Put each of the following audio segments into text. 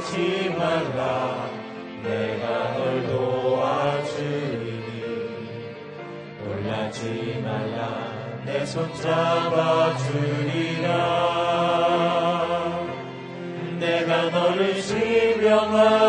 지 말라, 내가 널 도와주리니. 놀라지 말라. 내 손 잡아주리라. 내가 너를 지명하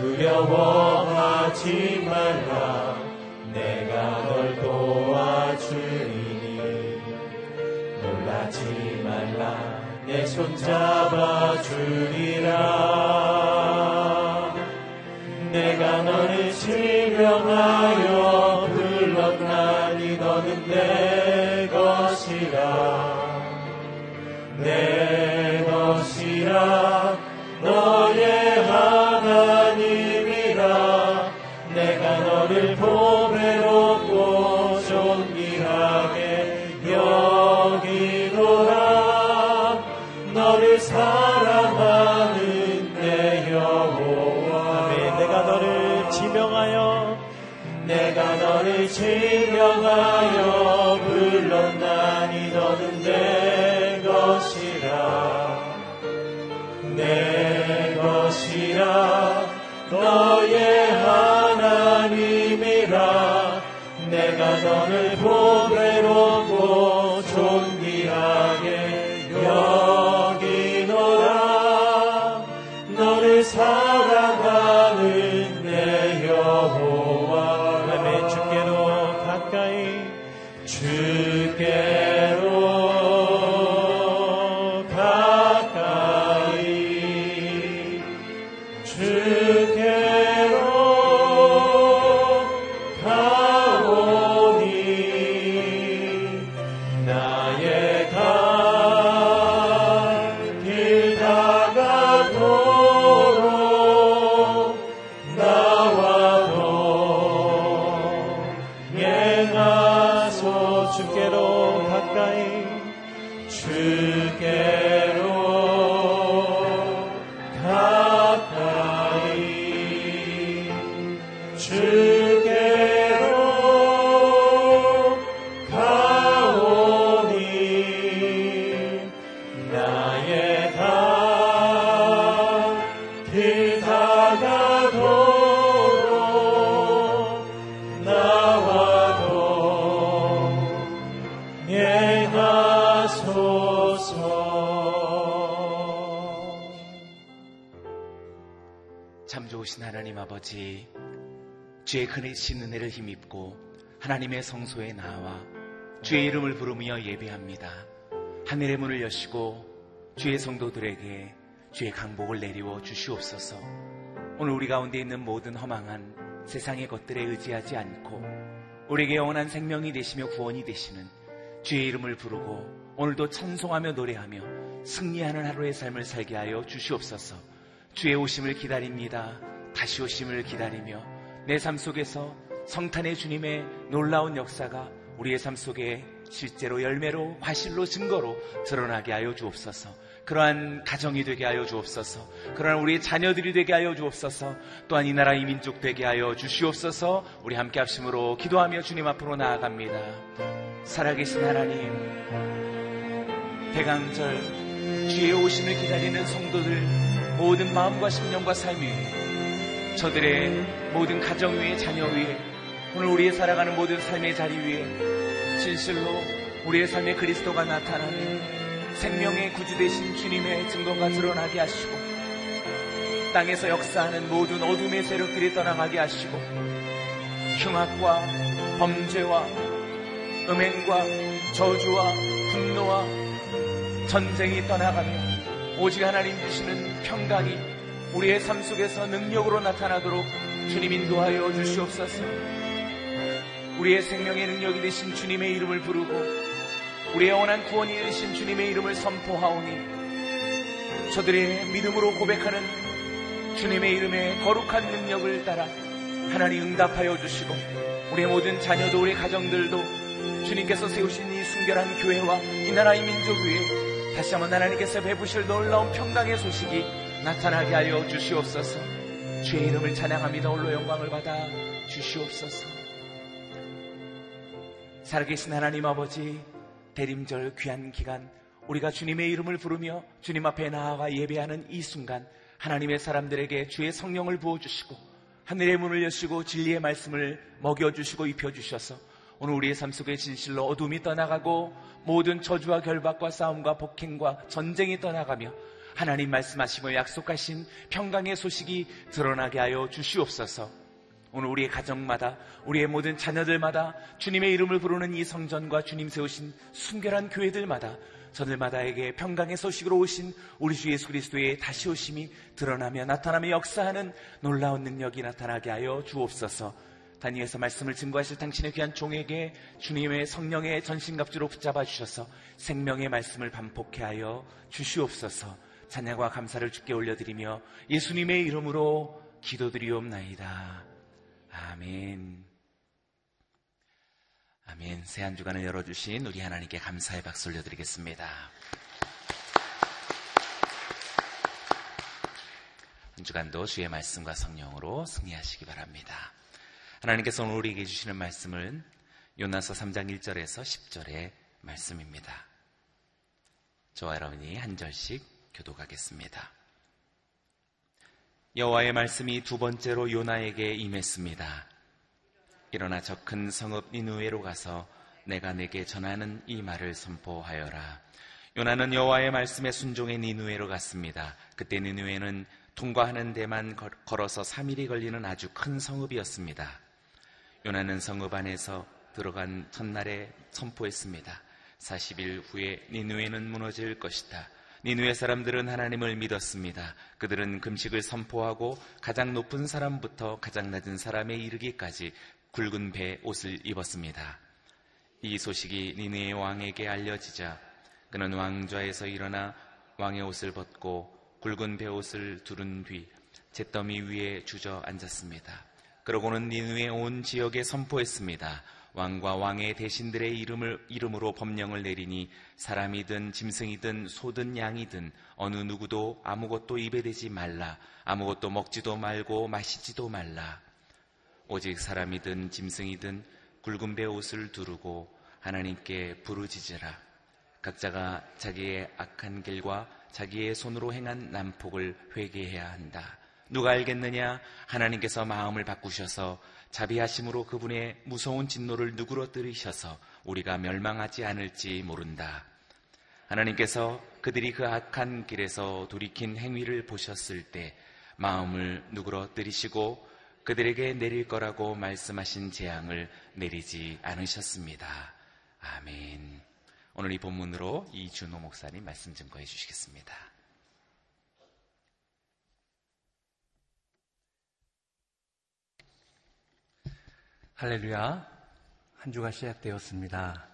두려워하지 말라. 내가 널 도와주리니. 놀라지 말라. 내 손 잡아주리라. 내가 소서 참 좋으신 하나님 아버지 주의 크내신 은혜를 힘입고 하나님의 성소에 나와 주의 이름을 부르며 예배합니다. 하늘의 문을 여시고 주의 성도들에게 주의 강복을 내리워 주시옵소서. 오늘 우리 가운데 있는 모든 허망한 세상의 것들에 의지하지 않고 우리에게 영원한 생명이 되시며 구원이 되시는 주의 이름을 부르고 오늘도 찬송하며 노래하며 승리하는 하루의 삶을 살게 하여 주시옵소서. 주의 오심을 기다립니다. 다시 오심을 기다리며 내 삶 속에서 성탄의 주님의 놀라운 역사가 우리의 삶 속에 실제로 열매로 과실로 증거로 드러나게 하여 주옵소서. 그러한 가정이 되게 하여 주옵소서. 그러한 우리의 자녀들이 되게 하여 주옵소서. 또한 이 나라 이 민족 되게 하여 주시옵소서. 우리 함께 합심으로 기도하며 주님 앞으로 나아갑니다. 살아계신 하나님, 대강절 주의 오심을 기다리는 성도들 모든 마음과 심령과 삶 위에 저들의 모든 가정 위에 자녀 위에 오늘 우리의 살아가는 모든 삶의 자리 위에 진실로 우리의 삶에 그리스도가 나타나며 생명의 구주 되신 주님의 증거가 드러나게 하시고 땅에서 역사하는 모든 어둠의 세력들이 떠나가게 하시고 흉악과 범죄와 음행과 저주와 분노와 전쟁이 떠나가며 오직 하나님 주시는 평강이 우리의 삶 속에서 능력으로 나타나도록 주님 인도하여 주시옵소서. 우리의 생명의 능력이 되신 주님의 이름을 부르고 우리의 영원한 구원이 되신 주님의 이름을 선포하오니 저들의 믿음으로 고백하는 주님의 이름의 거룩한 능력을 따라 하나님 응답하여 주시고 우리의 모든 자녀도 우리 가정들도 주님께서 세우신 이 순결한 교회와 이 나라의 민족 위에 다시 한번 하나님께서 베푸실 놀라운 평강의 소식이 나타나게 하여 주시옵소서. 주의 이름을 찬양합니다. 홀로 영광을 받아 주시옵소서. 살아계신 하나님 아버지 대림절 귀한 기간 우리가 주님의 이름을 부르며 주님 앞에 나아가 예배하는 이 순간 하나님의 사람들에게 주의 성령을 부어주시고 하늘의 문을 여시고 진리의 말씀을 먹여주시고 입혀주셔서 오늘 우리의 삶 속에 진실로 어둠이 떠나가고 모든 저주와 결박과 싸움과 폭행과 전쟁이 떠나가며 하나님 말씀하시며 약속하신 평강의 소식이 드러나게 하여 주시옵소서. 오늘 우리의 가정마다 우리의 모든 자녀들마다 주님의 이름을 부르는 이 성전과 주님 세우신 순결한 교회들마다 저들마다에게 평강의 소식으로 오신 우리 주 예수 그리스도의 다시 오심이 드러나며 나타나며 역사하는 놀라운 능력이 나타나게 하여 주옵소서. 다니엘서 말씀을 증거하실 당신의 귀한 종에게 주님의 성령의 전신갑주로 붙잡아 주셔서 생명의 말씀을 반복해 하여 주시옵소서. 찬양과 감사를 주께 올려드리며 예수님의 이름으로 기도드리옵나이다. 아멘. 아멘. 새 한 주간을 열어주신 우리 하나님께 감사의 박수 올려드리겠습니다. 한 주간도 주의 말씀과 성령으로 승리하시기 바랍니다. 하나님께서 오늘 우리에게 주시는 말씀은 요나서 3장 1절에서 10절의 말씀입니다. 저와 여러분이 한 절씩 교독하겠습니다. 여호와의 말씀이 두 번째로 요나에게 임했습니다. 일어나 저 큰 성읍 니누에로 가서 내가 내게 전하는 이 말을 선포하여라. 요나는 여호와의 말씀에 순종해 니누에로 갔습니다. 그때 니누에는 통과하는 데만 걸어서 3일이 걸리는 아주 큰 성읍이었습니다. 요나는 성읍 안에서 들어간 첫날에 선포했습니다. 40일 후에 니누에는 무너질 것이다. 니누의 사람들은 하나님을 믿었습니다. 그들은 금식을 선포하고 가장 높은 사람부터 가장 낮은 사람에 이르기까지 굵은 배 옷을 입었습니다. 이 소식이 니누의 왕에게 알려지자 그는 왕좌에서 일어나 왕의 옷을 벗고 굵은 배 옷을 두른 뒤 잿더미 위에 주저앉았습니다. 그러고는 니누의 온 지역에 선포했습니다. 왕과 왕의 대신들의 이름을, 이름으로 법령을 내리니 사람이든 짐승이든 소든 양이든 어느 누구도 아무것도 입에 대지 말라. 아무것도 먹지도 말고 마시지도 말라. 오직 사람이든 짐승이든 굵은 배 옷을 두르고 하나님께 부르짖으라. 각자가 자기의 악한 길과 자기의 손으로 행한 난폭을 회개해야 한다. 누가 알겠느냐? 하나님께서 마음을 바꾸셔서 자비하심으로 그분의 무서운 진노를 누그러뜨리셔서 우리가 멸망하지 않을지 모른다. 하나님께서 그들이 그 악한 길에서 돌이킨 행위를 보셨을 때 마음을 누그러뜨리시고 그들에게 내릴 거라고 말씀하신 재앙을 내리지 않으셨습니다. 아멘. 오늘 이 본문으로 이준호 목사님 말씀 증거해 주시겠습니다. 할렐루야. 한 주가 시작되었습니다.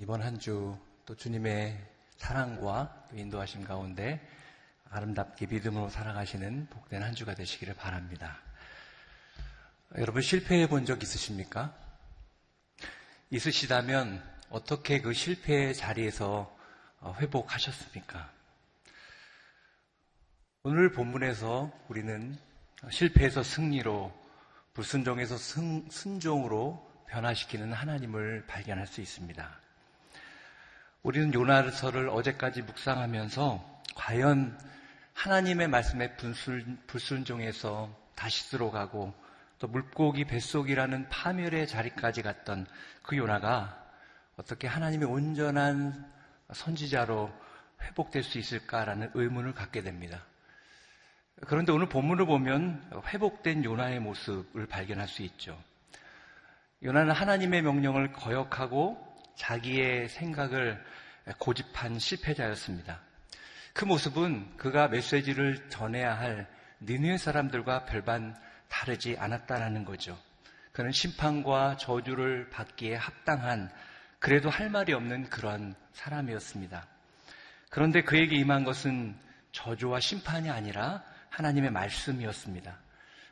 이번 한 주 또 주님의 사랑과 인도하심 가운데 아름답게 믿음으로 살아가시는 복된 한 주가 되시기를 바랍니다. 여러분 실패해 본 적 있으십니까? 있으시다면 어떻게 그 실패의 자리에서 어, 회복하셨습니까? 오늘 본문에서 우리는 실패에서 승리로 불순종에서 승, 순종으로 변화시키는 하나님을 발견할 수 있습니다. 우리는 요나서를 어제까지 묵상하면서 과연 하나님의 말씀에 불순, 불순종해서 다시스로 가고 또 물고기 뱃속이라는 파멸의 자리까지 갔던 그 요나가 어떻게 하나님의 온전한 선지자로 회복될 수 있을까라는 의문을 갖게 됩니다. 그런데 오늘 본문을 보면 회복된 요나의 모습을 발견할 수 있죠. 요나는 하나님의 명령을 거역하고 자기의 생각을 고집한 실패자였습니다. 그 모습은 그가 메시지를 전해야 할 니누의 사람들과 별반 다르지 않았다라는 거죠. 그는 심판과 저주를 받기에 합당한 그래도 할 말이 없는 그러한 사람이었습니다. 그런데 그에게 임한 것은 저주와 심판이 아니라 하나님의 말씀이었습니다.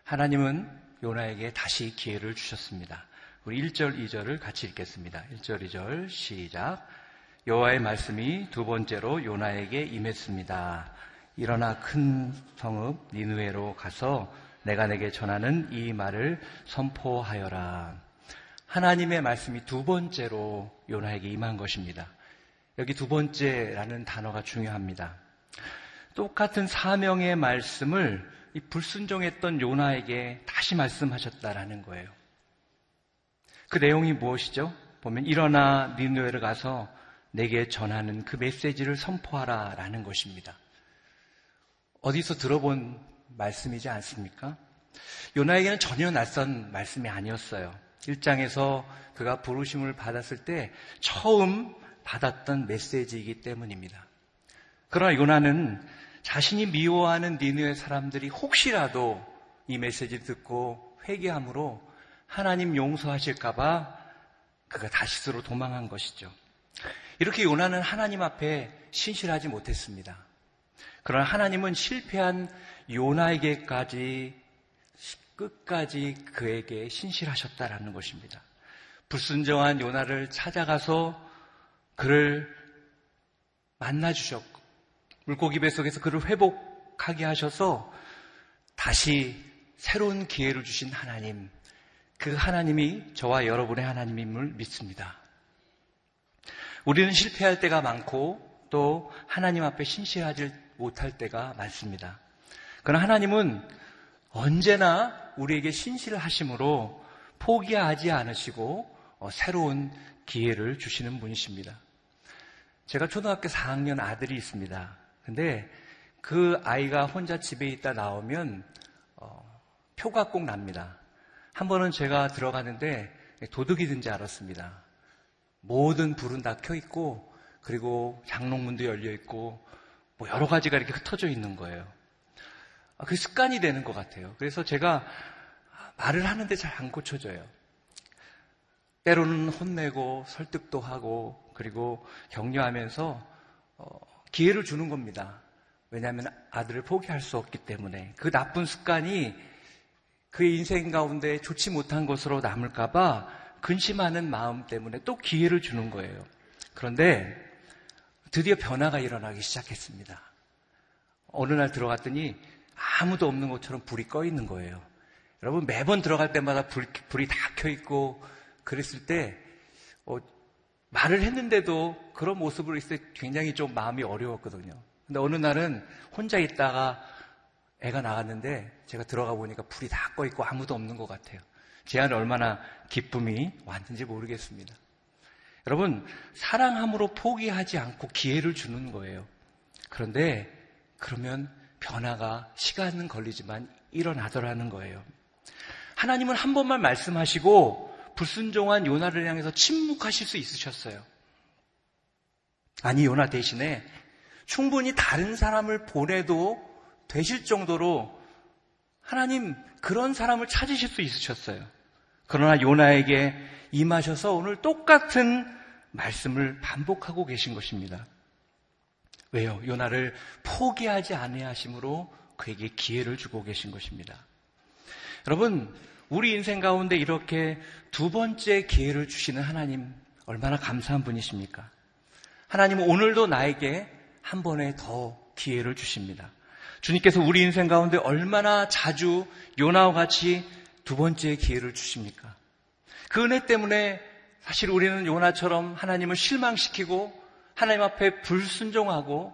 하나님은 요나에게 다시 기회를 주셨습니다. 우리 1절, 2절을 같이 읽겠습니다. 1절, 2절 시작. 여호와의 말씀이 두 번째로 요나에게 임했습니다. 일어나 큰 성읍 니누에로 가서 내가 내게 전하는 이 말을 선포하여라. 하나님의 말씀이 두 번째로 요나에게 임한 것입니다. 여기 두 번째라는 단어가 중요합니다. 똑같은 사명의 말씀을 이 불순종했던 요나에게 다시 말씀하셨다라는 거예요. 그 내용이 무엇이죠? 보면 일어나 니누에를 가서 내게 전하는 그 메시지를 선포하라라는 것입니다. 어디서 들어본 말씀이지 않습니까? 요나에게는 전혀 낯선 말씀이 아니었어요. 1장에서 그가 부르심을 받았을 때 처음 받았던 메시지이기 때문입니다. 그러나 요나는 자신이 미워하는 니누의 사람들이 혹시라도 이 메시지를 듣고 회개함으로 하나님 용서하실까봐 그가 다시스로 도망한 것이죠. 이렇게 요나는 하나님 앞에 신실하지 못했습니다. 그러나 하나님은 실패한 요나에게까지 끝까지 그에게 신실하셨다라는 것입니다. 불순정한 요나를 찾아가서 그를 만나 주셨고 물고기 뱃속에서 그를 회복하게 하셔서 다시 새로운 기회를 주신 하나님, 그 하나님이 저와 여러분의 하나님임을 믿습니다. 우리는 실패할 때가 많고 또 하나님 앞에 신실하지 못할 때가 많습니다. 그러나 하나님은 언제나 우리에게 신실하심으로 포기하지 않으시고 어, 새로운 기회를 주시는 분이십니다. 제가 초등학교 4학년 아들이 있습니다. 근데 그 아이가 혼자 집에 있다 나오면 어, 표가 꼭 납니다. 한 번은 제가 들어가는데 도둑이 든지 알았습니다. 모든 불은 다 켜 있고 그리고 장롱문도 열려 있고 뭐 여러 가지가 이렇게 흩어져 있는 거예요. 아, 그 습관이 되는 것 같아요. 그래서 제가 말을 하는데 잘 안 고쳐져요. 때로는 혼내고 설득도 하고 그리고 격려하면서 어, 기회를 주는 겁니다. 왜냐하면 아들을 포기할 수 없기 때문에 그 나쁜 습관이 그의 인생 가운데 좋지 못한 것으로 남을까봐 근심하는 마음 때문에 또 기회를 주는 거예요. 그런데 드디어 변화가 일어나기 시작했습니다. 어느 날 들어갔더니 아무도 없는 것처럼 불이 꺼 있는 거예요. 여러분 매번 들어갈 때마다 불, 불이 다 켜 있고 그랬을 때 어, 말을 했는데도 그런 모습으로 있을 때 굉장히 좀 마음이 어려웠거든요. 근데 어느 날은 혼자 있다가 애가 나갔는데 제가 들어가 보니까 불이 다 꺼 있고 아무도 없는 것 같아요. 제 안에 얼마나 기쁨이 왔는지 모르겠습니다. 여러분, 사랑함으로 포기하지 않고 기회를 주는 거예요. 그런데 그러면 변화가 시간은 걸리지만 일어나더라는 거예요. 하나님은 한 번만 말씀하시고 불순종한 요나를 향해서 침묵하실 수 있으셨어요. 아니, 요나 대신에 충분히 다른 사람을 보내도 되실 정도로 하나님 그런 사람을 찾으실 수 있으셨어요. 그러나 요나에게 임하셔서 오늘 똑같은 말씀을 반복하고 계신 것입니다. 왜요? 요나를 포기하지 아니하심으로 그에게 기회를 주고 계신 것입니다. 여러분, 우리 인생 가운데 이렇게 두 번째 기회를 주시는 하나님 얼마나 감사한 분이십니까? 하나님은 오늘도 나에게 한 번에 더 기회를 주십니다. 주님께서 우리 인생 가운데 얼마나 자주 요나와 같이 두 번째 기회를 주십니까? 그 은혜 때문에 사실 우리는 요나처럼 하나님을 실망시키고 하나님 앞에 불순종하고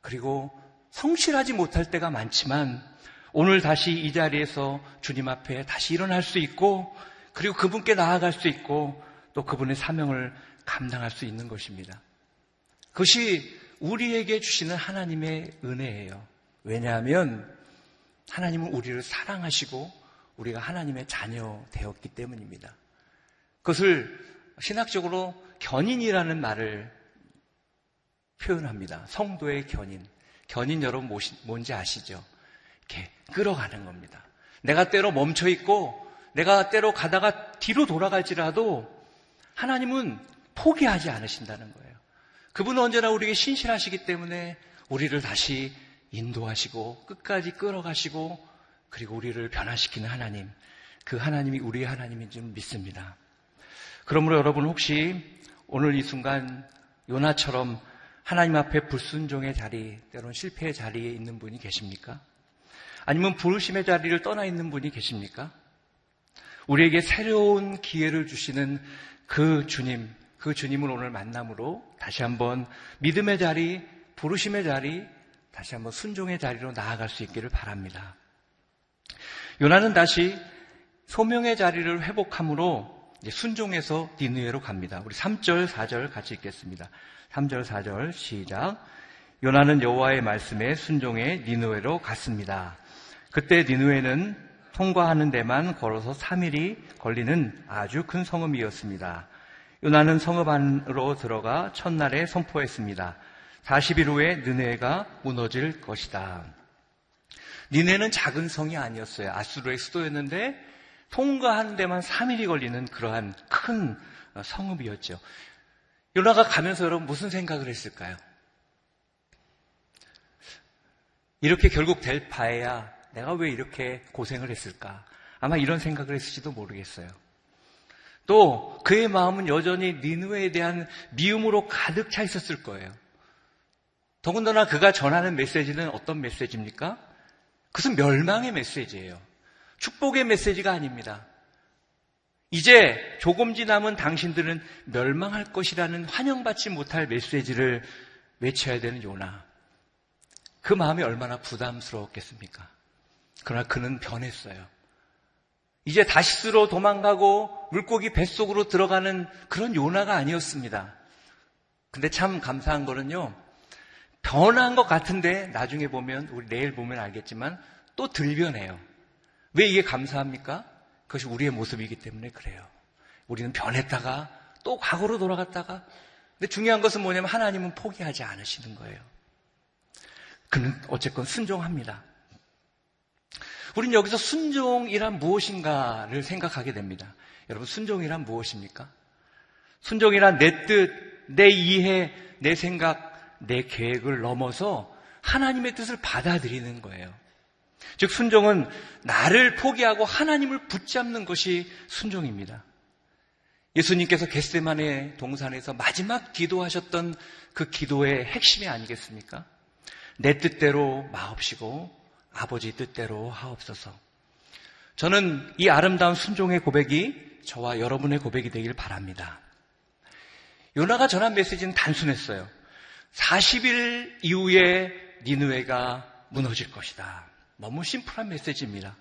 그리고 성실하지 못할 때가 많지만 오늘 다시 이 자리에서 주님 앞에 다시 일어날 수 있고 그리고 그분께 나아갈 수 있고 또 그분의 사명을 감당할 수 있는 것입니다. 그것이 우리에게 주시는 하나님의 은혜예요. 왜냐하면 하나님은 우리를 사랑하시고 우리가 하나님의 자녀 되었기 때문입니다. 그것을 신학적으로 견인이라는 말을 표현합니다. 성도의 견인. 견인 여러분 뭔지 아시죠? 이렇게 끌어가는 겁니다. 내가 때로 멈춰 있고 내가 때로 가다가 뒤로 돌아갈지라도 하나님은 포기하지 않으신다는 거예요. 그분은 언제나 우리에게 신실하시기 때문에 우리를 다시 인도하시고 끝까지 끌어가시고 그리고 우리를 변화시키는 하나님. 그 하나님이 우리의 하나님인 줄 믿습니다. 그러므로 여러분 혹시 오늘 이 순간 요나처럼 하나님 앞에 불순종의 자리, 때론 실패의 자리에 있는 분이 계십니까? 아니면 부르심의 자리를 떠나 있는 분이 계십니까? 우리에게 새로운 기회를 주시는 그 주님, 그 주님을 오늘 만남으로 다시 한번 믿음의 자리, 부르심의 자리, 다시 한번 순종의 자리로 나아갈 수 있기를 바랍니다. 요나는 다시 소명의 자리를 회복함으로 순종해서 니느웨로 갑니다. 우리 3절, 4절 같이 읽겠습니다. 3절, 4절 시작. 요나는 여호와의 말씀에 순종해 니느웨로 갔습니다. 그때 니누에는 통과하는 데만 걸어서 3일이 걸리는 아주 큰 성읍이었습니다. 요나는 성읍 안으로 들어가 첫날에 선포했습니다. 40일 후에 느네가 무너질 것이다. 니네는 작은 성이 아니었어요. 아수르의 수도였는데 통과하는 데만 3일이 걸리는 그러한 큰 성읍이었죠. 요나가 가면서 여러분 무슨 생각을 했을까요? 이렇게 결국 될 바에야 내가 왜 이렇게 고생을 했을까? 아마 이런 생각을 했을지도 모르겠어요. 또 그의 마음은 여전히 니누에 대한 미움으로 가득 차 있었을 거예요. 더군다나 그가 전하는 메시지는 어떤 메시지입니까? 그것은 멸망의 메시지예요. 축복의 메시지가 아닙니다. 이제 조금 지나면 당신들은 멸망할 것이라는 환영받지 못할 메시지를 외쳐야 되는 요나. 그 마음이 얼마나 부담스러웠겠습니까? 그러나 그는 변했어요. 이제 다시스로 도망가고 물고기 뱃속으로 들어가는 그런 요나가 아니었습니다. 근데 참 감사한 거는요. 변한 것 같은데 나중에 보면 우리 내일 보면 알겠지만 또 들변해요. 왜 이게 감사합니까? 그것이 우리의 모습이기 때문에 그래요. 우리는 변했다가 또 과거로 돌아갔다가 근데 중요한 것은 뭐냐면 하나님은 포기하지 않으시는 거예요. 그는 어쨌건 순종합니다. 우린 여기서 순종이란 무엇인가를 생각하게 됩니다. 여러분, 순종이란 무엇입니까? 순종이란 내 뜻, 내 이해, 내 생각, 내 계획을 넘어서 하나님의 뜻을 받아들이는 거예요. 즉, 순종은 나를 포기하고 하나님을 붙잡는 것이 순종입니다. 예수님께서 겟세만의 동산에서 마지막 기도하셨던 그 기도의 핵심이 아니겠습니까? 내 뜻대로 마옵시고 아버지 뜻대로 하옵소서. 저는 이 아름다운 순종의 고백이 저와 여러분의 고백이 되길 바랍니다. 요나가 전한 메시지는 단순했어요. 40일 이후에 니누에가 무너질 것이다. 너무 심플한 메시지입니다.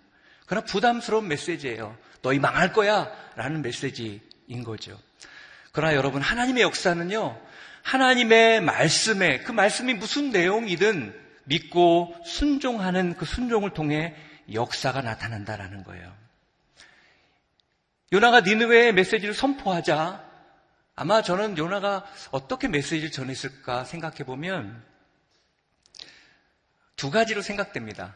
그러나 부담스러운 메시지예요. 너희 망할 거야. 라는 메시지인 거죠. 그러나 여러분, 하나님의 역사는요, 하나님의 말씀에, 그 말씀이 무슨 내용이든 믿고 순종하는 그 순종을 통해 역사가 나타난다라는 거예요. 요나가 니느웨의 메시지를 선포하자 아마 저는 요나가 어떻게 메시지를 전했을까 생각해 보면 두 가지로 생각됩니다.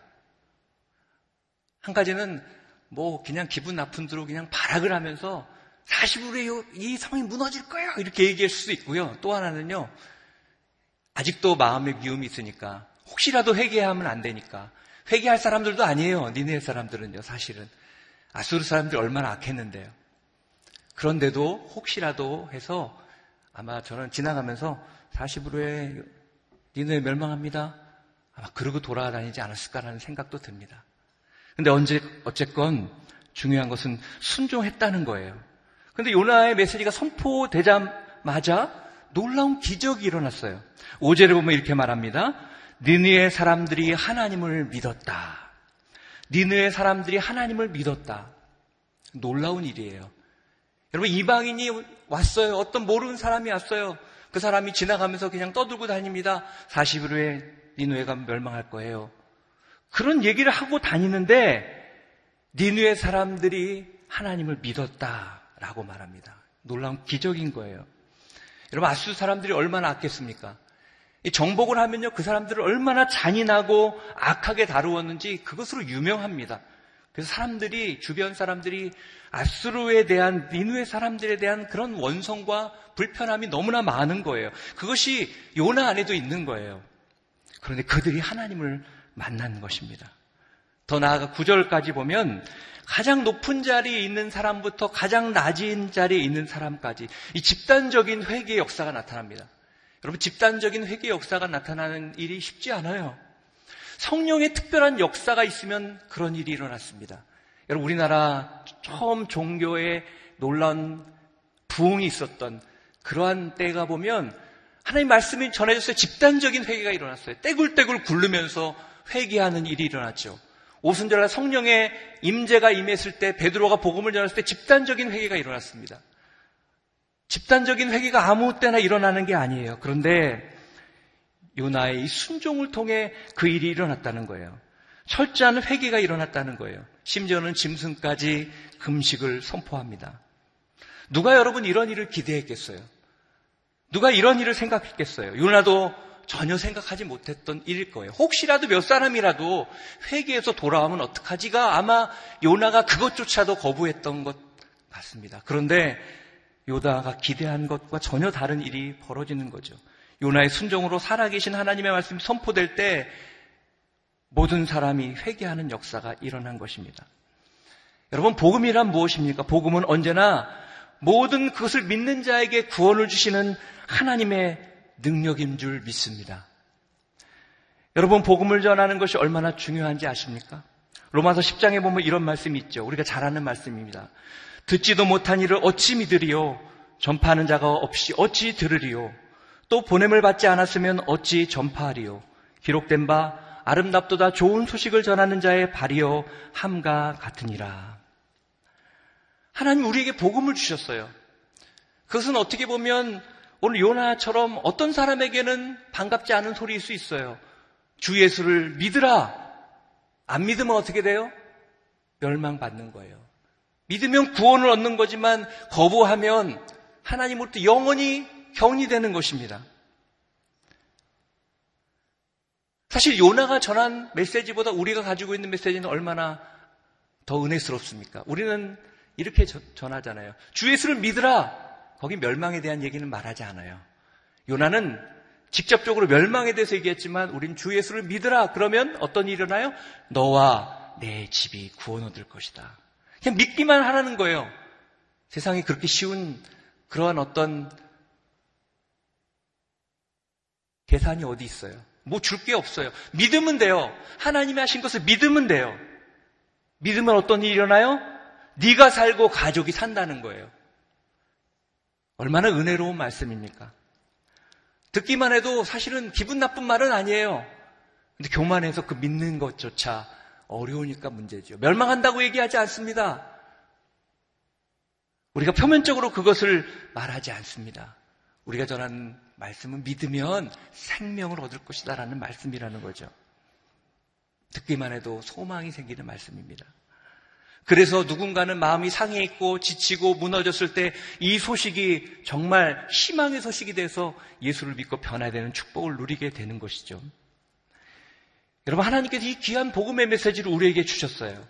한 가지는 뭐 그냥 기분 나쁜 대로 그냥 발악을 하면서 40일에 이 성이 무너질 거야 이렇게 얘기할 수도 있고요. 또 하나는요. 아직도 마음에 미움이 있으니까 혹시라도 회개하면 안 되니까. 회개할 사람들도 아니에요. 니네 사람들은요, 사실은. 아수르 사람들이 얼마나 악했는데요. 그런데도 혹시라도 해서 아마 저는 지나가면서 40으로의 니네 멸망합니다. 아마 그러고 돌아다니지 않았을까라는 생각도 듭니다. 근데 언제, 어쨌건 중요한 것은 순종했다는 거예요. 근데 요나의 메시지가 선포되자마자 놀라운 기적이 일어났어요. 5절에 보면 이렇게 말합니다. 니느의 사람들이 하나님을 믿었다. 니느의 사람들이 하나님을 믿었다. 놀라운 일이에요. 여러분 이방인이 왔어요. 어떤 모르는 사람이 왔어요. 그 사람이 지나가면서 그냥 떠들고 다닙니다. 40일 후에 니누에가 멸망할 거예요. 그런 얘기를 하고 다니는데 니누의 사람들이 하나님을 믿었다라고 말합니다. 놀라운 기적인 거예요. 여러분 아수 사람들이 얼마나 악했습니까? 정복을 하면요 그 사람들을 얼마나 잔인하고 악하게 다루었는지 그것으로 유명합니다. 그래서 사람들이 주변 사람들이 아수르에 대한 니누의 사람들에 대한 그런 원성과 불편함이 너무나 많은 거예요. 그것이 요나 안에도 있는 거예요. 그런데 그들이 하나님을 만난 것입니다. 더 나아가 구절까지 보면 가장 높은 자리에 있는 사람부터 가장 낮은 자리에 있는 사람까지 이 집단적인 회개의 역사가 나타납니다. 여러분 집단적인 회개의 역사가 나타나는 일이 쉽지 않아요. 성령의 특별한 역사가 있으면 그런 일이 일어났습니다. 여러분 우리나라 처음 종교에 놀라운 부흥이 있었던 그러한 때가 보면 하나님 말씀이 전해졌어요. 집단적인 회개가 일어났어요. 떼굴떼굴 굴르면서 회개하는 일이 일어났죠. 오순절날 성령의 임재가 임했을 때 베드로가 복음을 전했을 때 집단적인 회개가 일어났습니다. 집단적인 회개가 아무 때나 일어나는 게 아니에요. 그런데 요나의 이 순종을 통해 그 일이 일어났다는 거예요. 철저한 회개가 일어났다는 거예요. 심지어는 짐승까지 금식을 선포합니다. 누가 여러분 이런 일을 기대했겠어요? 누가 이런 일을 생각했겠어요? 요나도 전혀 생각하지 못했던 일일 거예요. 혹시라도 몇 사람이라도 회개해서 돌아오면 어떡하지가 아마 요나가 그것조차도 거부했던 것 같습니다. 그런데 요나가 기대한 것과 전혀 다른 일이 벌어지는 거죠. 요나의 순종으로 살아계신 하나님의 말씀이 선포될 때 모든 사람이 회개하는 역사가 일어난 것입니다. 여러분, 복음이란 무엇입니까? 복음은 언제나 모든 그것을 믿는 자에게 구원을 주시는 하나님의 능력인 줄 믿습니다. 여러분, 복음을 전하는 것이 얼마나 중요한지 아십니까? 로마서 10장에 보면 이런 말씀이 있죠. 우리가 잘 아는 말씀입니다. 듣지도 못한 일을 어찌 믿으리요? 전파하는 자가 없이 어찌 들으리요? 또 보냄을 받지 않았으면 어찌 전파하리요? 기록된 바 아름답도다 좋은 소식을 전하는 자의 발이요 함과 같으니라. 하나님 우리에게 복음을 주셨어요. 그것은 어떻게 보면 오늘 요나처럼 어떤 사람에게는 반갑지 않은 소리일 수 있어요. 주 예수를 믿으라. 안 믿으면 어떻게 돼요? 멸망받는 거예요. 믿으면 구원을 얻는 거지만 거부하면 하나님으로부터 영원히 격리되는 것입니다. 사실 요나가 전한 메시지보다 우리가 가지고 있는 메시지는 얼마나 더 은혜스럽습니까? 우리는 이렇게 전하잖아요. 주 예수를 믿으라. 거기 멸망에 대한 얘기는 말하지 않아요. 요나는 직접적으로 멸망에 대해서 얘기했지만 우린 주 예수를 믿으라. 그러면 어떤 일이 일어나요? 너와 내 집이 구원 얻을 것이다. 그냥 믿기만 하라는 거예요. 세상에 그렇게 쉬운 그러한 어떤 계산이 어디 있어요? 뭐 줄 게 없어요. 믿으면 돼요. 하나님이 하신 것을 믿으면 돼요. 믿으면 어떤 일이 일어나요? 네가 살고 가족이 산다는 거예요. 얼마나 은혜로운 말씀입니까? 듣기만 해도 사실은 기분 나쁜 말은 아니에요. 근데 교만해서 그 믿는 것조차 어려우니까 문제죠. 멸망한다고 얘기하지 않습니다. 우리가 표면적으로 그것을 말하지 않습니다. 우리가 전하는 말씀은 믿으면 생명을 얻을 것이다라는 말씀이라는 거죠. 듣기만 해도 소망이 생기는 말씀입니다. 그래서 누군가는 마음이 상해 있고 지치고 무너졌을 때 이 소식이 정말 희망의 소식이 돼서 예수를 믿고 변화되는 축복을 누리게 되는 것이죠. 여러분, 하나님께서 이 귀한 복음의 메시지를 우리에게 주셨어요.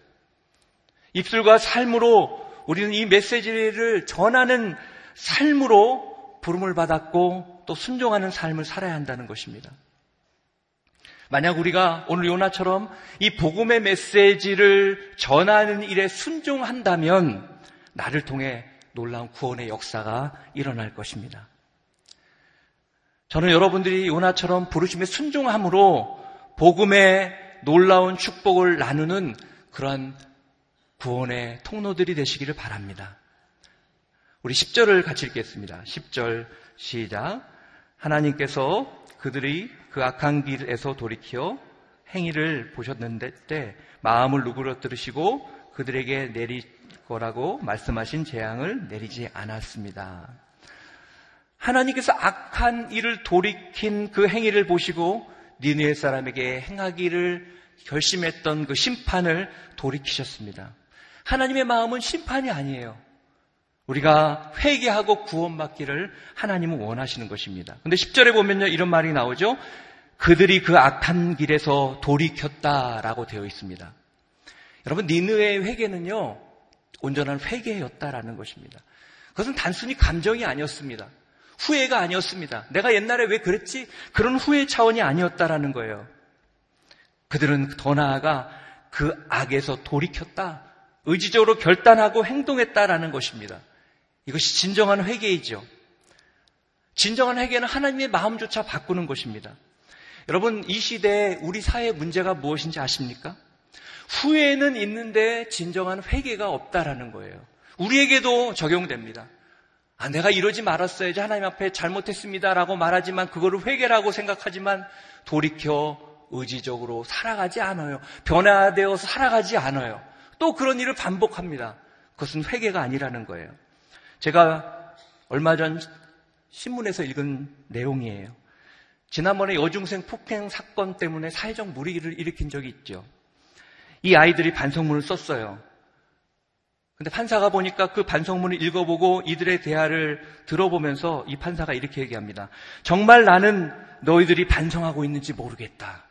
입술과 삶으로 우리는 이 메시지를 전하는 삶으로 부름을 받았고 또 순종하는 삶을 살아야 한다는 것입니다. 만약 우리가 오늘 요나처럼 이 복음의 메시지를 전하는 일에 순종한다면 나를 통해 놀라운 구원의 역사가 일어날 것입니다. 저는 여러분들이 요나처럼 부르심에 순종함으로 복음의 놀라운 축복을 나누는 그러한 구원의 통로들이 되시기를 바랍니다. 우리 10절을 같이 읽겠습니다. 10절 시작. 하나님께서 그들이 그 악한 길에서 돌이켜 행위를 보셨는데 때 마음을 누그러뜨리시고 그들에게 내릴 거라고 말씀하신 재앙을 내리지 않았습니다. 하나님께서 악한 일을 돌이킨 그 행위를 보시고 니느의 사람에게 행하기를 결심했던 그 심판을 돌이키셨습니다. 하나님의 마음은 심판이 아니에요. 우리가 회개하고 구원받기를 하나님은 원하시는 것입니다. 근데 10절에 보면요, 이런 말이 나오죠. 그들이 그 악한 길에서 돌이켰다라고 되어 있습니다. 여러분, 니느의 회개는요, 온전한 회개였다라는 것입니다. 그것은 단순히 감정이 아니었습니다. 후회가 아니었습니다. 내가 옛날에 왜 그랬지? 그런 후회 차원이 아니었다라는 거예요. 그들은 더 나아가 그 악에서 돌이켰다. 의지적으로 결단하고 행동했다라는 것입니다. 이것이 진정한 회개이죠. 진정한 회개는 하나님의 마음조차 바꾸는 것입니다. 여러분, 이 시대에 우리 사회의 문제가 무엇인지 아십니까? 후회는 있는데 진정한 회개가 없다라는 거예요. 우리에게도 적용됩니다. 아, 내가 이러지 말았어야지 하나님 앞에 잘못했습니다라고 말하지만 그거를 회개라고 생각하지만 돌이켜 의지적으로 살아가지 않아요. 변화되어서 살아가지 않아요. 또 그런 일을 반복합니다. 그것은 회개가 아니라는 거예요. 제가 얼마 전 신문에서 읽은 내용이에요. 지난번에 여중생 폭행 사건 때문에 사회적 무리를 일으킨 적이 있죠. 이 아이들이 반성문을 썼어요. 근데 판사가 보니까 그 반성문을 읽어보고 이들의 대화를 들어보면서 이 판사가 이렇게 얘기합니다. 정말 나는 너희들이 반성하고 있는지 모르겠다.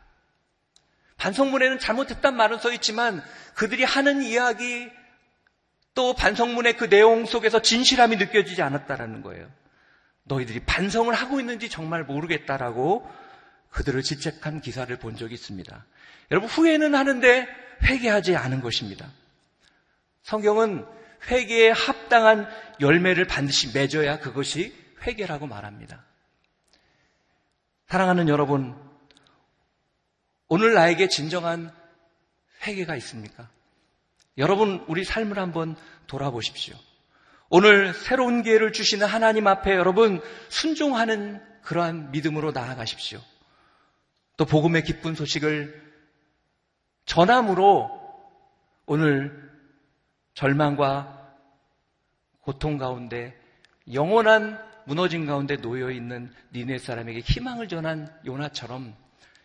반성문에는 잘못했단 말은 써 있지만 그들이 하는 이야기 또 반성문의 그 내용 속에서 진실함이 느껴지지 않았다라는 거예요. 너희들이 반성을 하고 있는지 정말 모르겠다라고 그들을 질책한 기사를 본 적이 있습니다. 여러분 후회는 하는데 회개하지 않은 것입니다. 성경은 회개에 합당한 열매를 반드시 맺어야 그것이 회개라고 말합니다. 사랑하는 여러분, 오늘 나에게 진정한 회개가 있습니까? 여러분, 우리 삶을 한번 돌아보십시오. 오늘 새로운 기회를 주시는 하나님 앞에 여러분 순종하는 그러한 믿음으로 나아가십시오. 또 복음의 기쁜 소식을 전함으로 오늘 절망과 고통 가운데 영원한 무너진 가운데 놓여 있는 니네 사람에게 희망을 전한 요나처럼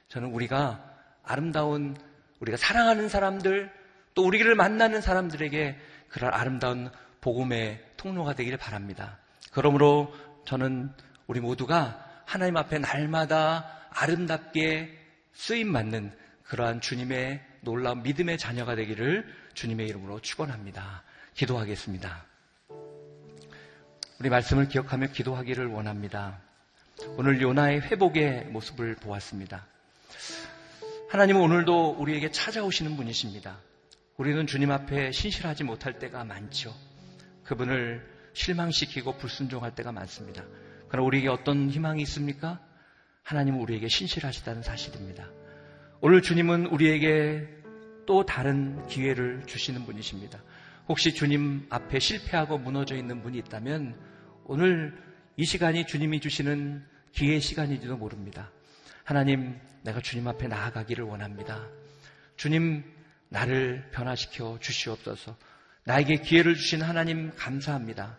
저는 우리가 아름다운 우리가 사랑하는 사람들 또 우리를 만나는 사람들에게 그런 아름다운 복음의 통로가 되기를 바랍니다. 그러므로 저는 우리 모두가 하나님 앞에 날마다 아름답게 쓰임 맞는 그러한 주님의 놀라운 믿음의 자녀가 되기를 주님의 이름으로 축원합니다. 기도하겠습니다. 우리 말씀을 기억하며 기도하기를 원합니다. 오늘 요나의 회복의 모습을 보았습니다. 하나님은 오늘도 우리에게 찾아오시는 분이십니다. 우리는 주님 앞에 신실하지 못할 때가 많죠. 그분을 실망시키고 불순종할 때가 많습니다. 그러나 우리에게 어떤 희망이 있습니까? 하나님은 우리에게 신실하시다는 사실입니다. 오늘 주님은 우리에게 또 다른 기회를 주시는 분이십니다. 혹시 주님 앞에 실패하고 무너져 있는 분이 있다면 오늘 이 시간이 주님이 주시는 기회 시간인지도 모릅니다. 하나님, 내가 주님 앞에 나아가기를 원합니다. 주님, 나를 변화시켜 주시옵소서. 나에게 기회를 주신 하나님 감사합니다.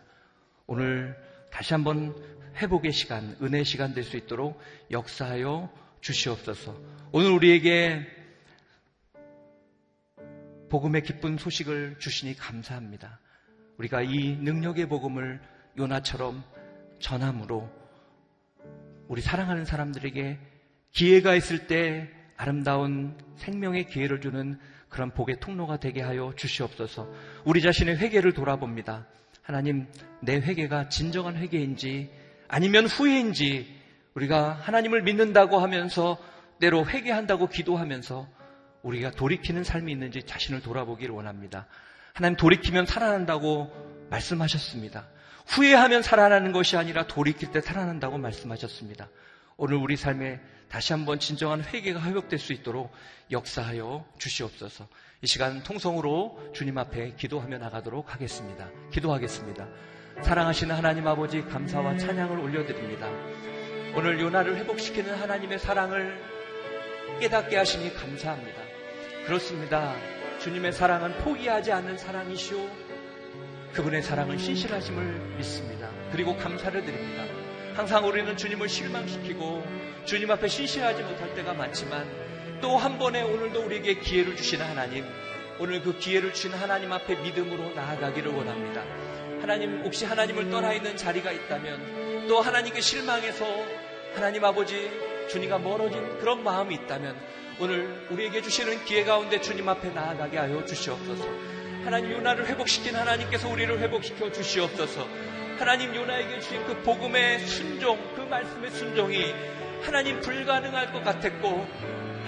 오늘 다시 한번 회복의 시간, 은혜 시간 될 수 있도록 역사하여 주시옵소서. 오늘 우리에게 복음의 기쁜 소식을 주시니 감사합니다. 우리가 이 능력의 복음을 요나처럼 전함으로 우리 사랑하는 사람들에게 기회가 있을 때 아름다운 생명의 기회를 주는 그런 복의 통로가 되게 하여 주시옵소서. 우리 자신의 회개를 돌아봅니다. 하나님, 내 회개가 진정한 회개인지 아니면 후회인지 우리가 하나님을 믿는다고 하면서 때로 회개한다고 기도하면서 우리가 돌이키는 삶이 있는지 자신을 돌아보기를 원합니다. 하나님 돌이키면 살아난다고 말씀하셨습니다. 후회하면 살아나는 것이 아니라 돌이킬 때 살아난다고 말씀하셨습니다. 오늘 우리 삶에 다시 한번 진정한 회개가 회복될 수 있도록 역사하여 주시옵소서. 이 시간 통성으로 주님 앞에 기도하며 나가도록 하겠습니다. 기도하겠습니다. 사랑하시는 하나님 아버지 감사와 찬양을 올려드립니다. 오늘 요나를 회복시키는 하나님의 사랑을 깨닫게 하시니 감사합니다. 그렇습니다. 주님의 사랑은 포기하지 않는 사랑이시오. 그분의 사랑은 신실하심을 믿습니다. 그리고 감사를 드립니다. 항상 우리는 주님을 실망시키고 주님 앞에 신실하지 못할 때가 많지만 또 한 번에 오늘도 우리에게 기회를 주시는 하나님, 오늘 그 기회를 주신 하나님 앞에 믿음으로 나아가기를 원합니다. 하나님, 혹시 하나님을 떠나 있는 자리가 있다면 또 하나님께 실망해서 하나님 아버지 주님과 멀어진 그런 마음이 있다면 오늘 우리에게 주시는 기회 가운데 주님 앞에 나아가게 하여 주시옵소서. 하나님 요나를 회복시킨 하나님께서 우리를 회복시켜 주시옵소서. 하나님 요나에게 주신 그 복음의 순종, 그 말씀의 순종이 하나님 불가능할 것 같았고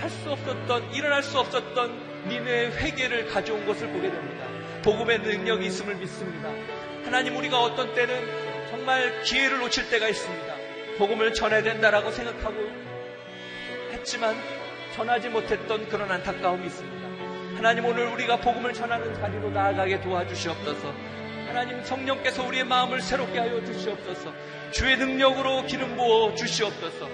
할 수 없었던, 일어날 수 없었던 니네의 회개를 가져온 것을 보게 됩니다. 복음의 능력이 있음을 믿습니다. 하나님 우리가 어떤 때는 정말 기회를 놓칠 때가 있습니다. 복음을 전해야 된다라고 생각하고 했지만 전하지 못했던 그런 안타까움이 있습니다. 하나님 오늘 우리가 복음을 전하는 자리로 나아가게 도와주시옵소서. 하나님 성령께서 우리의 마음을 새롭게 하여 주시옵소서. 주의 능력으로 기름 부어 주시옵소서.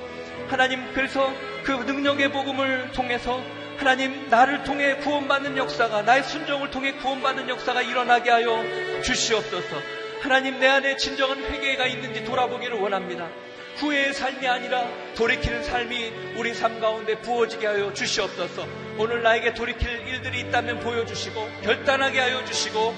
하나님 그래서 그 능력의 복음을 통해서 하나님 나를 통해 구원받는 역사가 나의 순종을 통해 구원받는 역사가 일어나게 하여 주시옵소서. 하나님 내 안에 진정한 회개가 있는지 돌아보기를 원합니다. 후회의 삶이 아니라 돌이키는 삶이 우리 삶 가운데 부어지게 하여 주시옵소서. 오늘 나에게 돌이킬 일들이 있다면 보여주시고 결단하게 하여 주시고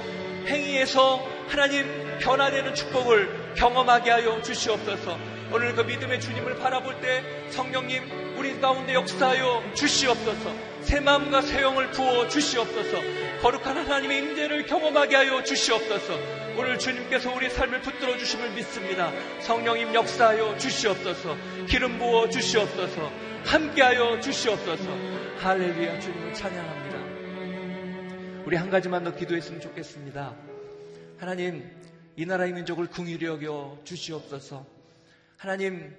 행위에서 하나님 변화되는 축복을 경험하게 하여 주시옵소서. 오늘 그 믿음의 주님을 바라볼 때 성령님 우리 가운데 역사하여 주시옵소서. 새 마음과 새 영을 부어 주시옵소서. 거룩한 하나님의 임재를 경험하게 하여 주시옵소서. 오늘 주님께서 우리 삶을 붙들어 주심을 믿습니다. 성령님 역사하여 주시옵소서. 기름 부어 주시옵소서. 함께하여 주시옵소서. 할렐루야 주님을 찬양합니다. 우리 한 가지만 더 기도했으면 좋겠습니다. 하나님 이 나라의 민족을 궁일히 여겨 주시옵소서. 하나님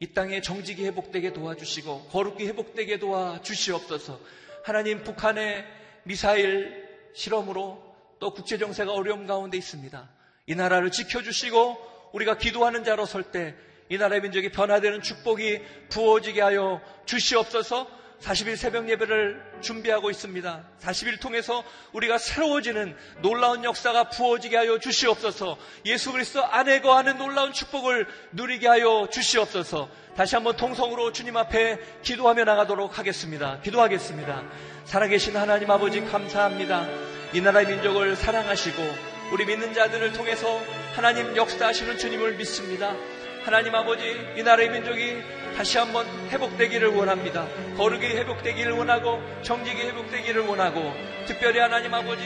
이 땅에 정직이 회복되게 도와주시고 거룩이 회복되게 도와주시옵소서. 하나님 북한의 미사일 실험으로 또 국제 정세가 어려움 가운데 있습니다. 이 나라를 지켜주시고 우리가 기도하는 자로 설 때 이 나라의 민족이 변화되는 축복이 부어지게 하여 주시옵소서. 40일 새벽 예배를 준비하고 있습니다. 40일 통해서 우리가 새로워지는 놀라운 역사가 부어지게 하여 주시옵소서. 예수 그리스도 안에 거하는 놀라운 축복을 누리게 하여 주시옵소서. 다시 한번 통성으로 주님 앞에 기도하며 나가도록 하겠습니다. 기도하겠습니다. 살아계신 하나님 아버지 감사합니다. 이 나라의 민족을 사랑하시고 우리 믿는 자들을 통해서 하나님 역사하시는 주님을 믿습니다. 하나님 아버지 이 나라의 민족이 다시 한번 회복되기를 원합니다. 거룩이 회복되기를 원하고 정직이 회복되기를 원하고 특별히 하나님 아버지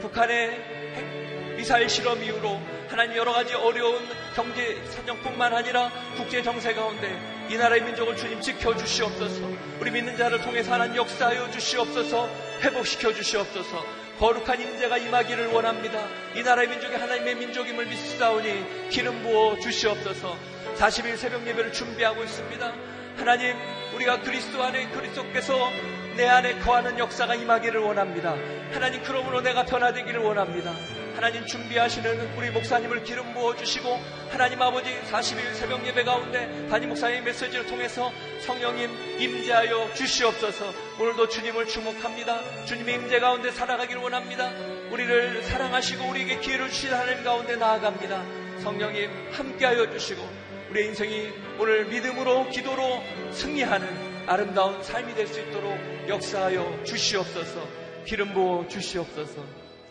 북한의 미사일 실험 이후로 하나님 여러 가지 어려운 경제 사정뿐만 아니라 국제 정세 가운데 이 나라의 민족을 주님 지켜 주시옵소서. 우리 믿는 자를 통해서 하나님 역사하여 주시옵소서. 회복시켜 주시옵소서. 거룩한 임재가 임하기를 원합니다. 이 나라의 민족이 하나님의 민족임을 믿사오니 기름 부어 주시옵소서. 40일 새벽 예배를 준비하고 있습니다. 하나님, 우리가 그리스도 안에 그리스도께서 내 안에 거하는 역사가 임하기를 원합니다. 하나님, 그러므로 내가 변화되기를 원합니다. 하나님 준비하시는 우리 목사님을 기름 부어 주시고 하나님 아버지 40일 새벽 예배 가운데 담임 목사님 메시지를 통해서 성령님 임재하여 주시옵소서. 오늘도 주님을 주목합니다. 주님의 임재 가운데 살아가기를 원합니다. 우리를 사랑하시고 우리에게 기회를 주신 하나님 가운데 나아갑니다. 성령님 함께하여 주시고 우리의 인생이 오늘 믿음으로 기도로 승리하는 아름다운 삶이 될 수 있도록 역사하여 주시옵소서. 기름 부어 주시옵소서.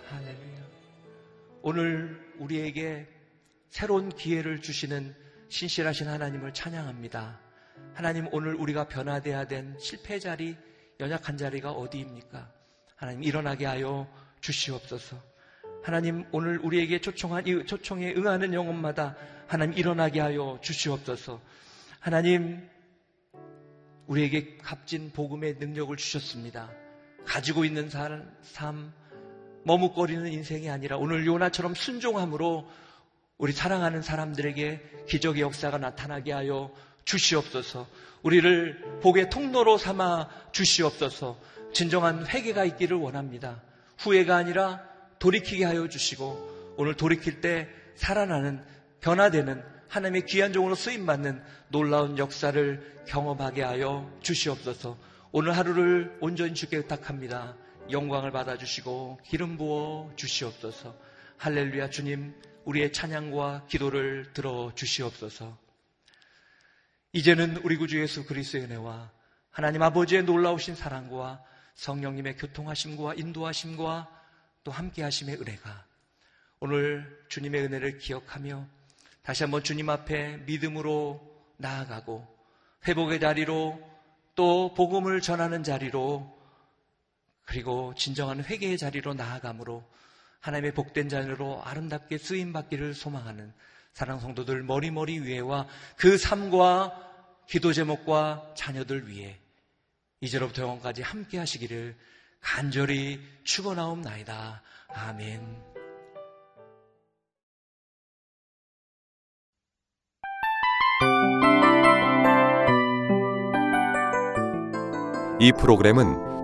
할렐루야. 오늘 우리에게 새로운 기회를 주시는 신실하신 하나님을 찬양합니다. 하나님 오늘 우리가 변화돼야 된 실패 자리, 연약한 자리가 어디입니까? 하나님 일어나게 하여 주시옵소서. 하나님 오늘 우리에게 초청한 이 초청에 응하는 영혼마다 하나님 일어나게 하여 주시옵소서. 하나님 우리에게 값진 복음의 능력을 주셨습니다. 가지고 있는 삶, 머뭇거리는 인생이 아니라 오늘 요나처럼 순종함으로 우리 사랑하는 사람들에게 기적의 역사가 나타나게 하여 주시옵소서. 우리를 복의 통로로 삼아 주시옵소서. 진정한 회개가 있기를 원합니다. 후회가 아니라 돌이키게 하여 주시고 오늘 돌이킬 때 살아나는 변화되는 하나님의 귀한 종으로 쓰임 받는 놀라운 역사를 경험하게 하여 주시옵소서. 오늘 하루를 온전히 주께 의탁합니다. 영광을 받아 주시고 기름 부어 주시옵소서. 할렐루야 주님 우리의 찬양과 기도를 들어 주시옵소서. 이제는 우리 구주 예수 그리스도의 은혜와 하나님 아버지의 놀라우신 사랑과 성령님의 교통하심과 인도하심과 또 함께 하심의 은혜가 오늘 주님의 은혜를 기억하며 다시 한번 주님 앞에 믿음으로 나아가고 회복의 자리로 또 복음을 전하는 자리로 그리고 진정한 회개의 자리로 나아감으로 하나님의 복된 자녀로 아름답게 쓰임 받기를 소망하는 사랑 성도들 머리머리 위에와 그 삶과 기도 제목과 자녀들 위해 이제로부터 영원까지 함께 하시기를 간절히 축원하옵나이다. 아멘. 이 프로그램은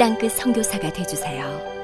땅끝 성교사가 되주세요